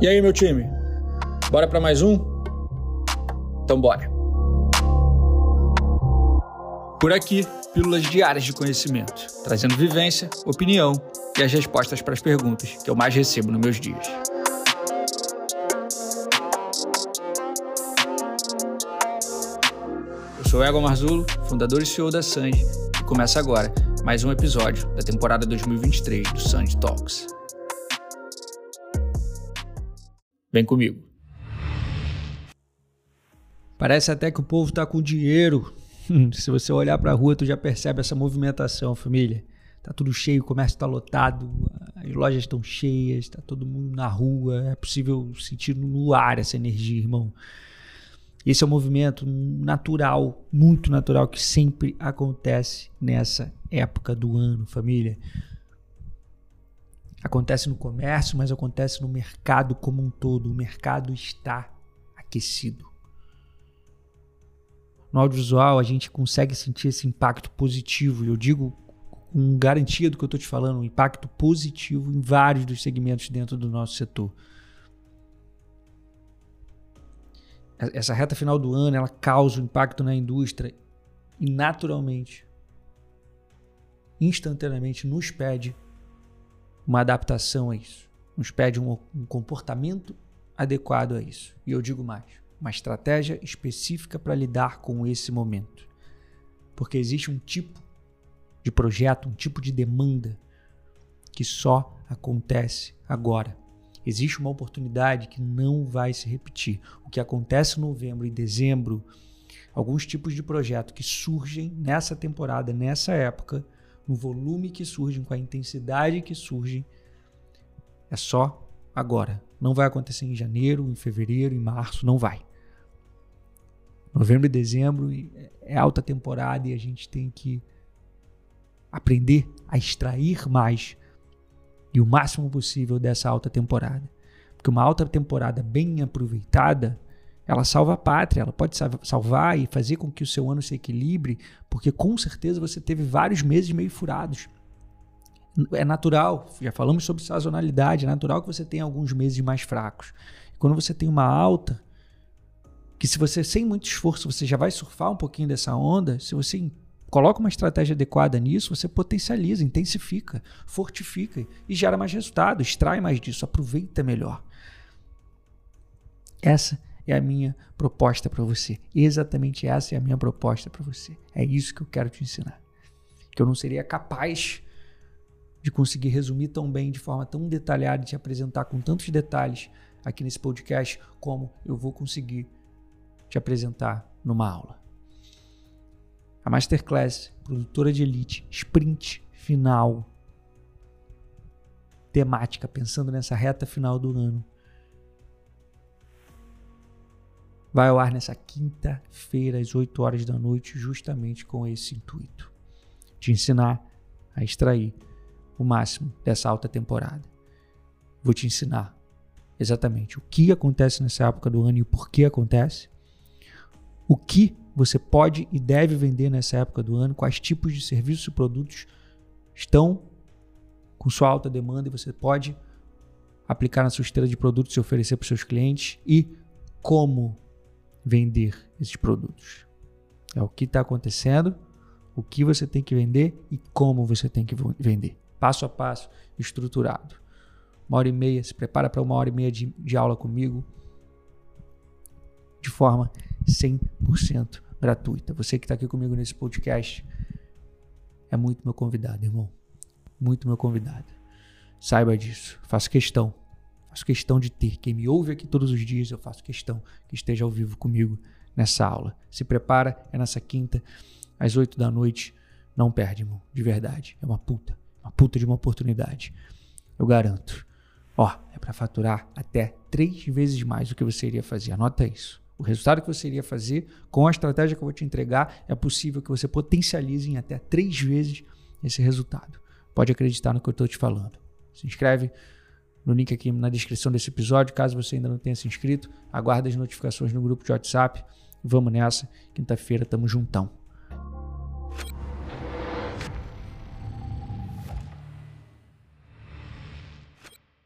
E aí, meu time? Bora para mais um? Então bora. Por aqui, pílulas diárias de conhecimento, trazendo vivência, opinião e as respostas para as perguntas que eu mais recebo nos meus dias. Eu sou Ego Marzulo, fundador e CEO da Sanji, e começa agora mais um episódio da temporada 2023 do Sanji Talks. Vem comigo. Parece até que o povo tá com dinheiro. Se você olhar para a rua, tu já percebe essa movimentação, família. Tá tudo cheio, o comércio está lotado, as lojas estão cheias, tá todo mundo na rua. É possível sentir no ar essa energia, irmão. Esse é um movimento natural, muito natural, que sempre acontece nessa época do ano, família. Acontece no comércio, mas acontece no mercado como um todo. O mercado está aquecido. No audiovisual, a gente consegue sentir esse impacto positivo, e eu digo com garantia do que eu estou te falando, um impacto positivo em vários dos segmentos dentro do nosso setor. Essa reta final do ano, ela causa um impacto na indústria e naturalmente, instantaneamente nos pede uma adaptação a isso. Nos pede um, um comportamento adequado a isso. E eu digo mais, uma estratégia específica para lidar com esse momento. Porque existe um tipo de projeto, um tipo de demanda que só acontece agora. Existe uma oportunidade que não vai se repetir. O que acontece em novembro e dezembro, alguns tipos de projeto que surgem nessa temporada, nessa época, no volume que surgem, com a intensidade que surgem, é só agora. Não vai acontecer em janeiro, em fevereiro, em março, não vai. Novembro e dezembro é alta temporada e a gente tem que aprender a extrair mais e o máximo possível dessa alta temporada. Porque uma alta temporada bem aproveitada ela salva a pátria, ela pode salvar e fazer com que o seu ano se equilibre, porque com certeza você teve vários meses meio furados. É natural, já falamos sobre sazonalidade, é natural que você tenha alguns meses mais fracos. Quando você tem uma alta, que se você sem muito esforço você já vai surfar um pouquinho dessa onda, se você coloca uma estratégia adequada nisso, você potencializa, intensifica, fortifica e gera mais resultado, extrai mais disso, aproveita melhor. Essa é a minha proposta para você. Exatamente essa é a minha proposta para você. É isso que eu quero te ensinar. Que eu não seria capaz de conseguir resumir tão bem, de forma tão detalhada, te apresentar com tantos detalhes aqui nesse podcast, como eu vou conseguir te apresentar numa aula. A Masterclass, produtora de elite, sprint final, temática, pensando nessa reta final do ano, vai ao ar nessa quinta-feira, às 8 horas da noite, justamente com esse intuito: te ensinar a extrair o máximo dessa alta temporada. Vou te ensinar exatamente o que acontece nessa época do ano e o porquê acontece, o que você pode e deve vender nessa época do ano, quais tipos de serviços e produtos estão com sua alta demanda e você pode aplicar na sua esteira de produtos e oferecer para os seus clientes e como vender esses produtos. É o que está acontecendo, o que você tem que vender e como você tem que vender. Passo a passo, estruturado. Uma hora e meia, se prepara para uma hora e meia de, de aula comigo de forma 100% gratuita. Você que está aqui comigo nesse podcast é muito meu convidado, irmão. Muito meu convidado. Saiba disso. Faço questão Faço questão de ter. Quem me ouve aqui todos os dias, eu faço questão que esteja ao vivo comigo nessa aula. Se prepara, é nessa quinta, às 8 da noite. Não perde, irmão. De verdade. É uma puta. Uma puta de uma oportunidade. Eu garanto. Ó, é para faturar até três vezes mais do que você iria fazer. Anota isso. O resultado que você iria fazer com a estratégia que eu vou te entregar é possível que você potencialize em até três vezes esse resultado. Pode acreditar no que eu estou te falando. Se inscreve no link aqui na descrição desse episódio. Caso você ainda não tenha se inscrito, aguarde as notificações no grupo de WhatsApp. Vamos nessa. Quinta-feira, tamo juntão.